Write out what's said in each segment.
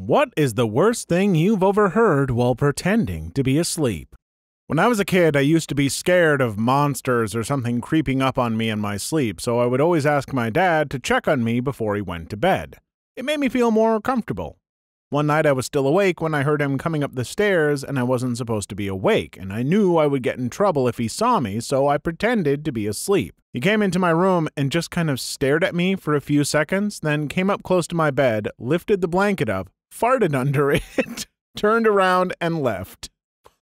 What is the worst thing you've overheard while pretending to be asleep? When I was a kid, I used to be scared of monsters or something creeping up on me in my sleep, so I would always ask my dad to check on me before he went to bed. It made me feel more comfortable. One night I was still awake when I heard him coming up the stairs, and I wasn't supposed to be awake, and I knew I would get in trouble if he saw me, so I pretended to be asleep. He came into my room and just kind of stared at me for a few seconds, then came up close to my bed, lifted the blanket up, farted under it, turned around, and left.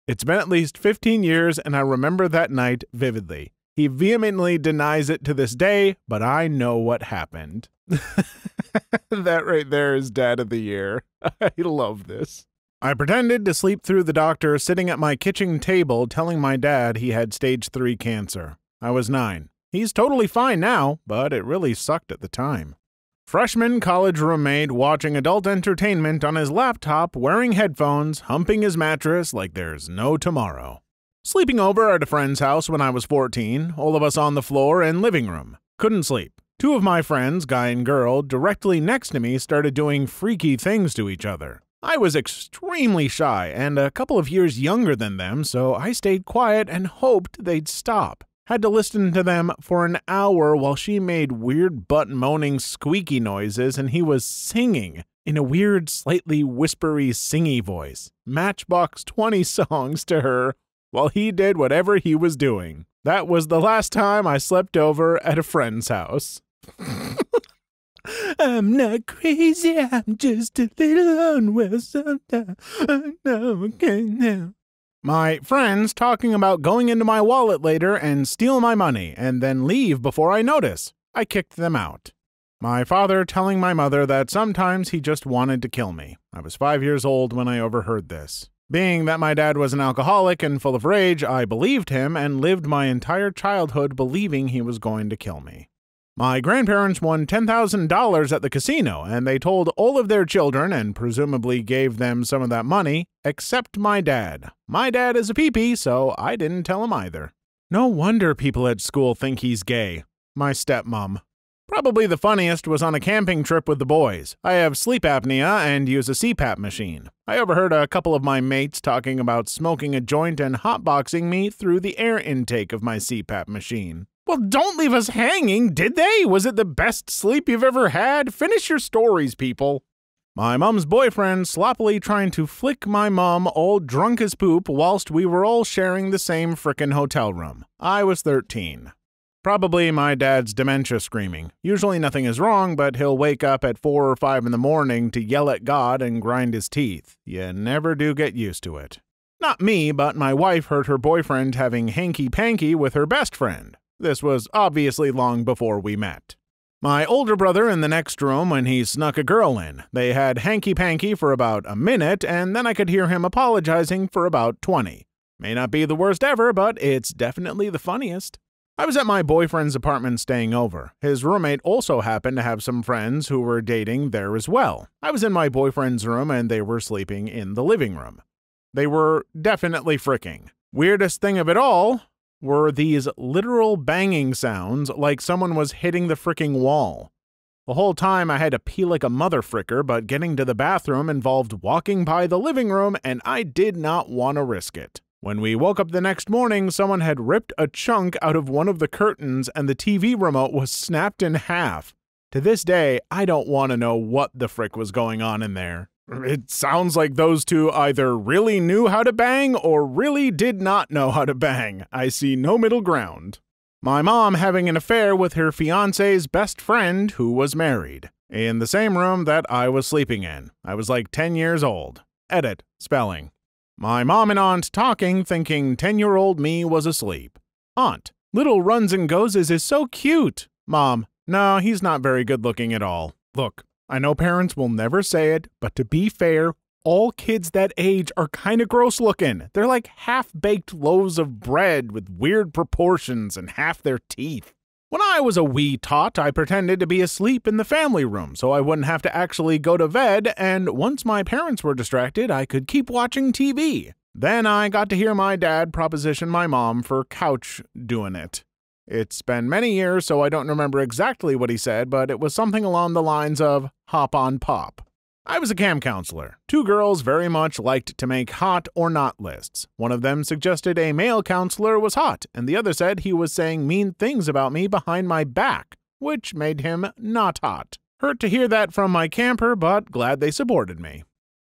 It's been at least 15 years, and I remember that night vividly. He vehemently denies it to this day, but I know what happened. that right there is Dad of the Year. I love this. I pretended to sleep through the doctor sitting at my kitchen table telling my dad he had stage 3 cancer. I was 9. He's totally fine now, but it really sucked at the time. Freshman college roommate watching adult entertainment on his laptop, wearing headphones, humping his mattress like there's no tomorrow. Sleeping over at a friend's house when I was 14, all of us on the floor and living room. Couldn't sleep. Two of my friends, guy and girl, directly next to me started doing freaky things to each other. I was extremely shy and a couple of years younger than them, so I stayed quiet and hoped they'd stop. Had to listen to them for an hour while she made weird butt moaning squeaky noises and he was singing in a weird, slightly whispery, singy voice. Matchbox 20 songs to her while he did whatever he was doing. That was the last time I slept over at a friend's house. I'm not crazy, I'm just a little unwell sometimes. I know I can now. My friends talking about going into my wallet later and steal my money and then leave before I notice. I kicked them out. My father telling my mother that sometimes he just wanted to kill me. I was five years old when I overheard this. Being that my dad was an alcoholic and full of rage, I believed him and lived my entire childhood believing he was going to kill me. My grandparents won $10,000 at the casino, and they told all of their children and presumably gave them some of that money, except my dad. My dad is a peepee, so I didn't tell him either. No wonder people at school think he's gay. My stepmom. Probably the funniest was on a camping trip with the boys. I have sleep apnea and use a CPAP machine. I overheard a couple of my mates talking about smoking a joint and hotboxing me through the air intake of my CPAP machine. Well, don't leave us hanging, did they? Was it the best sleep you've ever had? Finish your stories, people. My mum's boyfriend sloppily trying to flick my mum all drunk as poop whilst we were all sharing the same frickin' hotel room. I was 13. Probably my dad's dementia screaming. Usually nothing is wrong, but he'll wake up at 4 or 5 in the morning to yell at God and grind his teeth. You never do get used to it. Not me, but my wife heard her boyfriend having hanky panky with her best friend. This was obviously long before we met. My older brother in the next room when he snuck a girl in. They had hanky panky for about a minute, and then I could hear him apologizing for about 20. May not be the worst ever, but it's definitely the funniest. I was at my boyfriend's apartment staying over. His roommate also happened to have some friends who were dating there as well. I was in my boyfriend's room and they were sleeping in the living room. They were definitely fricking. Weirdest thing of it all were these literal banging sounds like someone was hitting the fricking wall. The whole time I had to pee like a mother fricker, but getting to the bathroom involved walking by the living room, and I did not want to risk it. When we woke up the next morning, someone had ripped a chunk out of one of the curtains and the TV remote was snapped in half. To this day, I don't want to know what the frick was going on in there. It sounds like those two either really knew how to bang or really did not know how to bang. I see no middle ground. My mom having an affair with her fiance's best friend who was married. In the same room that I was sleeping in. I was like 10 years old. Edit. Spelling. My mom and aunt talking, thinking 10 year old me was asleep. Aunt. Little runs and goes is so cute. Mom. No, he's not very good looking at all. Look, I know parents will never say it, but to be fair, all kids that age are kind of gross looking. They're like half baked loaves of bread with weird proportions and half their teeth. When I was a wee tot, I pretended to be asleep in the family room so I wouldn't have to actually go to bed, and once my parents were distracted, I could keep watching TV. Then I got to hear my dad proposition my mom for couch doing it. It's been many years, so I don't remember exactly what he said, but it was something along the lines of hop on pop. I was a camp counselor. Two girls very much liked to make hot or not lists. One of them suggested a male counselor was hot, and the other said he was saying mean things about me behind my back, which made him not hot. Hurt to hear that from my camper, but glad they supported me.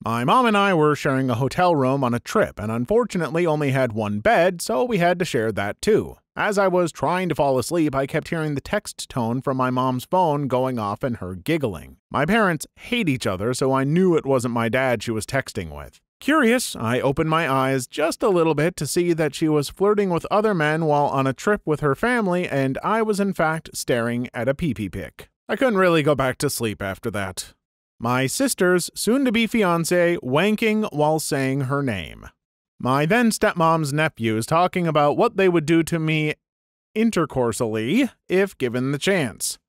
My mom and I were sharing a hotel room on a trip and unfortunately only had one bed, so we had to share that too. As I was trying to fall asleep, I kept hearing the text tone from my mom's phone going off and her giggling. My parents hate each other, so I knew it wasn't my dad she was texting with. Curious, I opened my eyes just a little bit to see that she was flirting with other men while on a trip with her family, and I was in fact staring at a pee pee pic. I couldn't really go back to sleep after that my sister's soon to be fiance wanking while saying her name, my then stepmom's nephews talking about what they would do to me intercoursally if given the chance.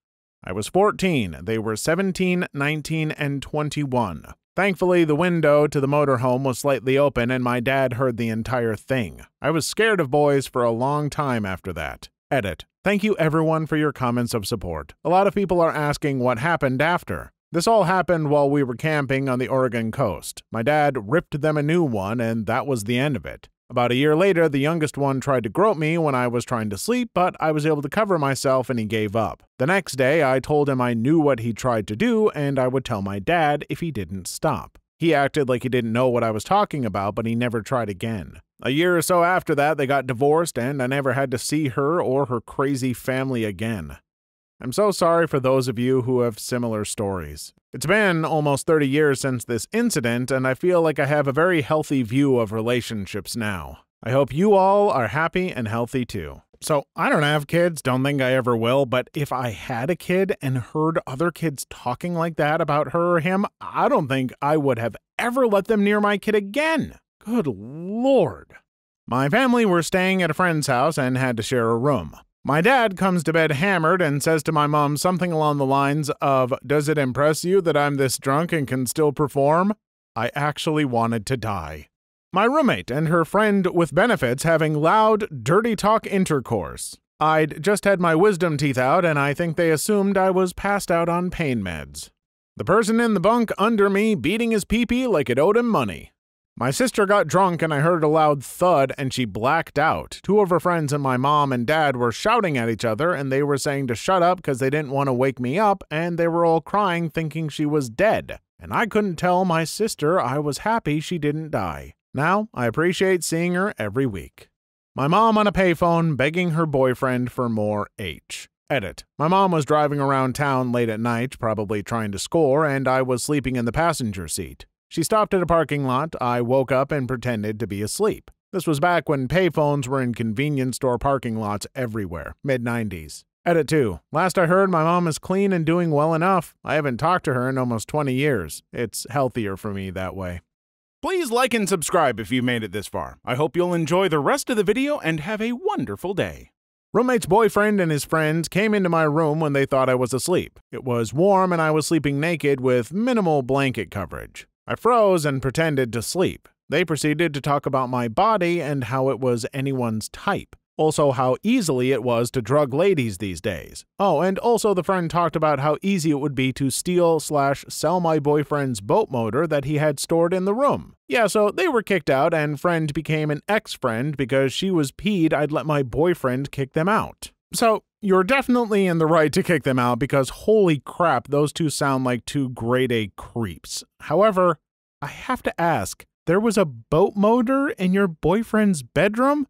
I was 14, they were 17, 19, and 21. Thankfully, the window to the motorhome was slightly open and my dad heard the entire thing. I was scared of boys for a long time after that. Edit. Thank you everyone for your comments of support. A lot of people are asking what happened after. This all happened while we were camping on the Oregon coast. My dad ripped them a new one, and that was the end of it. About a year later, the youngest one tried to grope me when I was trying to sleep, but I was able to cover myself and he gave up. The next day, I told him I knew what he tried to do and I would tell my dad if he didn't stop. He acted like he didn't know what I was talking about, but he never tried again. A year or so after that, they got divorced, and I never had to see her or her crazy family again. I'm so sorry for those of you who have similar stories. It's been almost 30 years since this incident, and I feel like I have a very healthy view of relationships now. I hope you all are happy and healthy too. So, I don't have kids, don't think I ever will, but if I had a kid and heard other kids talking like that about her or him, I don't think I would have ever let them near my kid again. Good lord. My family were staying at a friend's house and had to share a room. My dad comes to bed hammered and says to my mom something along the lines of, Does it impress you that I'm this drunk and can still perform? I actually wanted to die. My roommate and her friend with benefits having loud, dirty talk intercourse. I'd just had my wisdom teeth out, and I think they assumed I was passed out on pain meds. The person in the bunk under me beating his peepee like it owed him money. My sister got drunk and I heard a loud thud and she blacked out. Two of her friends and my mom and dad were shouting at each other and they were saying to shut up because they didn't want to wake me up and they were all crying thinking she was dead. And I couldn't tell my sister I was happy she didn't die. Now I appreciate seeing her every week. My mom on a payphone begging her boyfriend for more H. Edit. My mom was driving around town late at night, probably trying to score, and I was sleeping in the passenger seat. She stopped at a parking lot. I woke up and pretended to be asleep. This was back when payphones were in convenience store parking lots everywhere, mid 90s. Edit 2. Last I heard, my mom is clean and doing well enough. I haven't talked to her in almost 20 years. It's healthier for me that way. Please like and subscribe if you made it this far. I hope you'll enjoy the rest of the video and have a wonderful day. Roommate's boyfriend and his friends came into my room when they thought I was asleep. It was warm and I was sleeping naked with minimal blanket coverage. I froze and pretended to sleep. They proceeded to talk about my body and how it was anyone's type. Also, how easily it was to drug ladies these days. Oh, and also the friend talked about how easy it would be to steal slash sell my boyfriend's boat motor that he had stored in the room. Yeah, so they were kicked out, and friend became an ex friend because she was peed I'd let my boyfriend kick them out. So, you're definitely in the right to kick them out because holy crap, those two sound like two grade A creeps. However, I have to ask, there was a boat motor in your boyfriend's bedroom?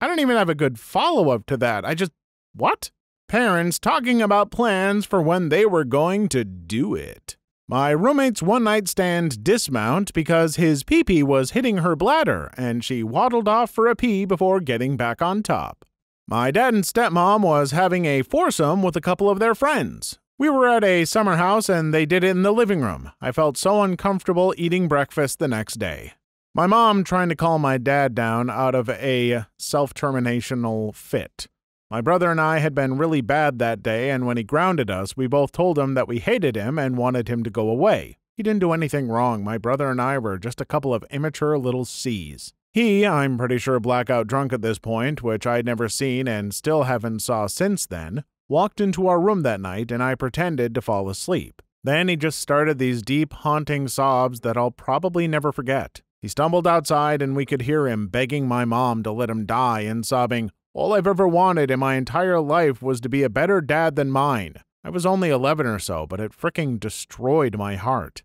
I don't even have a good follow up to that. I just. What? Parents talking about plans for when they were going to do it. My roommate's one night stand dismount because his pee pee was hitting her bladder and she waddled off for a pee before getting back on top. My dad and stepmom was having a foursome with a couple of their friends. We were at a summer house and they did it in the living room. I felt so uncomfortable eating breakfast the next day. My mom trying to calm my dad down out of a self terminational fit. My brother and I had been really bad that day, and when he grounded us, we both told him that we hated him and wanted him to go away. He didn't do anything wrong. My brother and I were just a couple of immature little C's. He, I'm pretty sure blackout drunk at this point, which I'd never seen and still haven't saw since then, walked into our room that night and I pretended to fall asleep. Then he just started these deep, haunting sobs that I'll probably never forget. He stumbled outside, and we could hear him begging my mom to let him die and sobbing, All I've ever wanted in my entire life was to be a better dad than mine. I was only 11 or so, but it fricking destroyed my heart.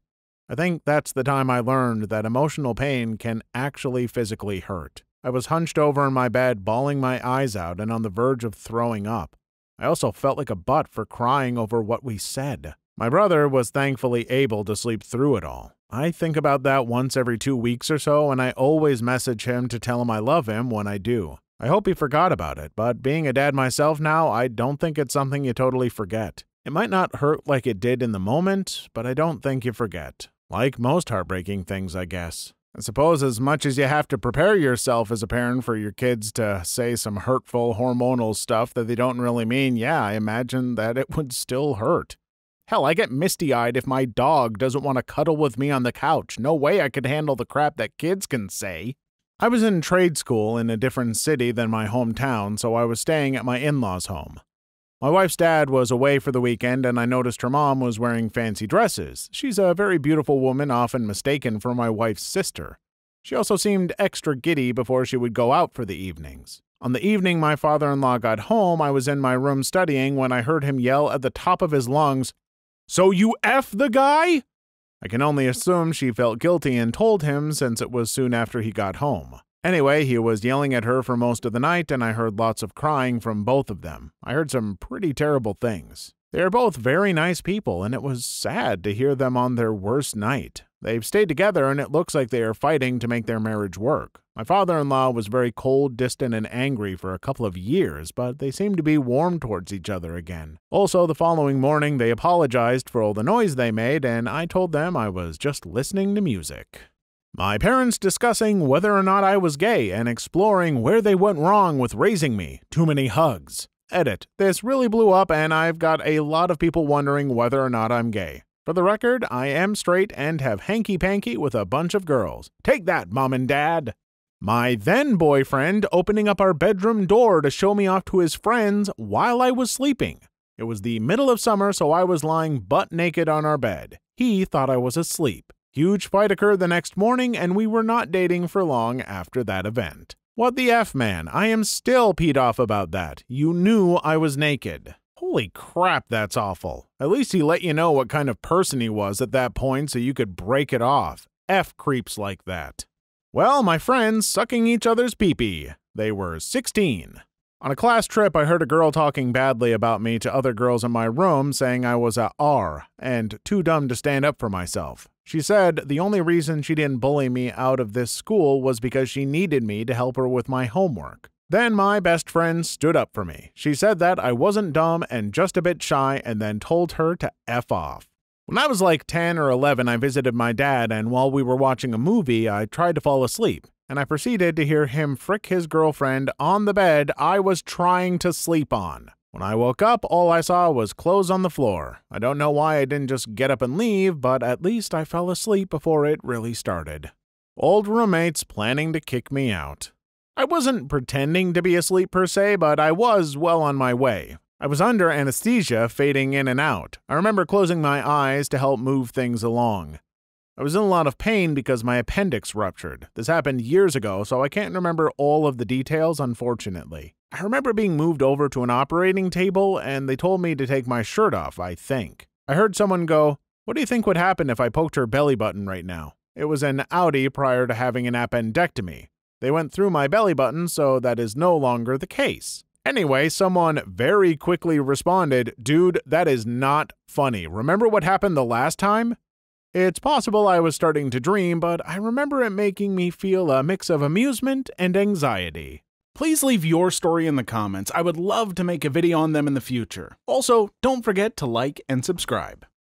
I think that's the time I learned that emotional pain can actually physically hurt. I was hunched over in my bed, bawling my eyes out and on the verge of throwing up. I also felt like a butt for crying over what we said. My brother was thankfully able to sleep through it all. I think about that once every two weeks or so, and I always message him to tell him I love him when I do. I hope he forgot about it, but being a dad myself now, I don't think it's something you totally forget. It might not hurt like it did in the moment, but I don't think you forget. Like most heartbreaking things, I guess. I suppose as much as you have to prepare yourself as a parent for your kids to say some hurtful hormonal stuff that they don't really mean, yeah, I imagine that it would still hurt. Hell, I get misty eyed if my dog doesn't want to cuddle with me on the couch. No way I could handle the crap that kids can say. I was in trade school in a different city than my hometown, so I was staying at my in law's home. My wife's dad was away for the weekend, and I noticed her mom was wearing fancy dresses. She's a very beautiful woman, often mistaken for my wife's sister. She also seemed extra giddy before she would go out for the evenings. On the evening my father in law got home, I was in my room studying when I heard him yell at the top of his lungs, so you F the guy? I can only assume she felt guilty and told him since it was soon after he got home. Anyway, he was yelling at her for most of the night, and I heard lots of crying from both of them. I heard some pretty terrible things. They are both very nice people, and it was sad to hear them on their worst night. They've stayed together, and it looks like they are fighting to make their marriage work. My father in law was very cold, distant, and angry for a couple of years, but they seem to be warm towards each other again. Also, the following morning, they apologized for all the noise they made, and I told them I was just listening to music. My parents discussing whether or not I was gay and exploring where they went wrong with raising me. Too many hugs. Edit. This really blew up, and I've got a lot of people wondering whether or not I'm gay. For the record, I am straight and have hanky panky with a bunch of girls. Take that, mom and dad. My then boyfriend opening up our bedroom door to show me off to his friends while I was sleeping. It was the middle of summer, so I was lying butt naked on our bed. He thought I was asleep. Huge fight occurred the next morning, and we were not dating for long after that event. What the F, man? I am still peed off about that. You knew I was naked. Holy crap, that's awful. At least he let you know what kind of person he was at that point so you could break it off. F creeps like that. Well, my friends sucking each other's pee pee. They were 16. On a class trip, I heard a girl talking badly about me to other girls in my room, saying I was a R and too dumb to stand up for myself. She said the only reason she didn't bully me out of this school was because she needed me to help her with my homework. Then my best friend stood up for me. She said that I wasn't dumb and just a bit shy, and then told her to F off. When I was like 10 or 11, I visited my dad, and while we were watching a movie, I tried to fall asleep, and I proceeded to hear him frick his girlfriend on the bed I was trying to sleep on. When I woke up, all I saw was clothes on the floor. I don't know why I didn't just get up and leave, but at least I fell asleep before it really started. Old roommates planning to kick me out. I wasn't pretending to be asleep per se, but I was well on my way. I was under anesthesia, fading in and out. I remember closing my eyes to help move things along. I was in a lot of pain because my appendix ruptured. This happened years ago, so I can't remember all of the details, unfortunately. I remember being moved over to an operating table and they told me to take my shirt off, I think. I heard someone go, What do you think would happen if I poked her belly button right now? It was an outie prior to having an appendectomy. They went through my belly button, so that is no longer the case. Anyway, someone very quickly responded, Dude, that is not funny. Remember what happened the last time? It's possible I was starting to dream, but I remember it making me feel a mix of amusement and anxiety. Please leave your story in the comments. I would love to make a video on them in the future. Also, don't forget to like and subscribe.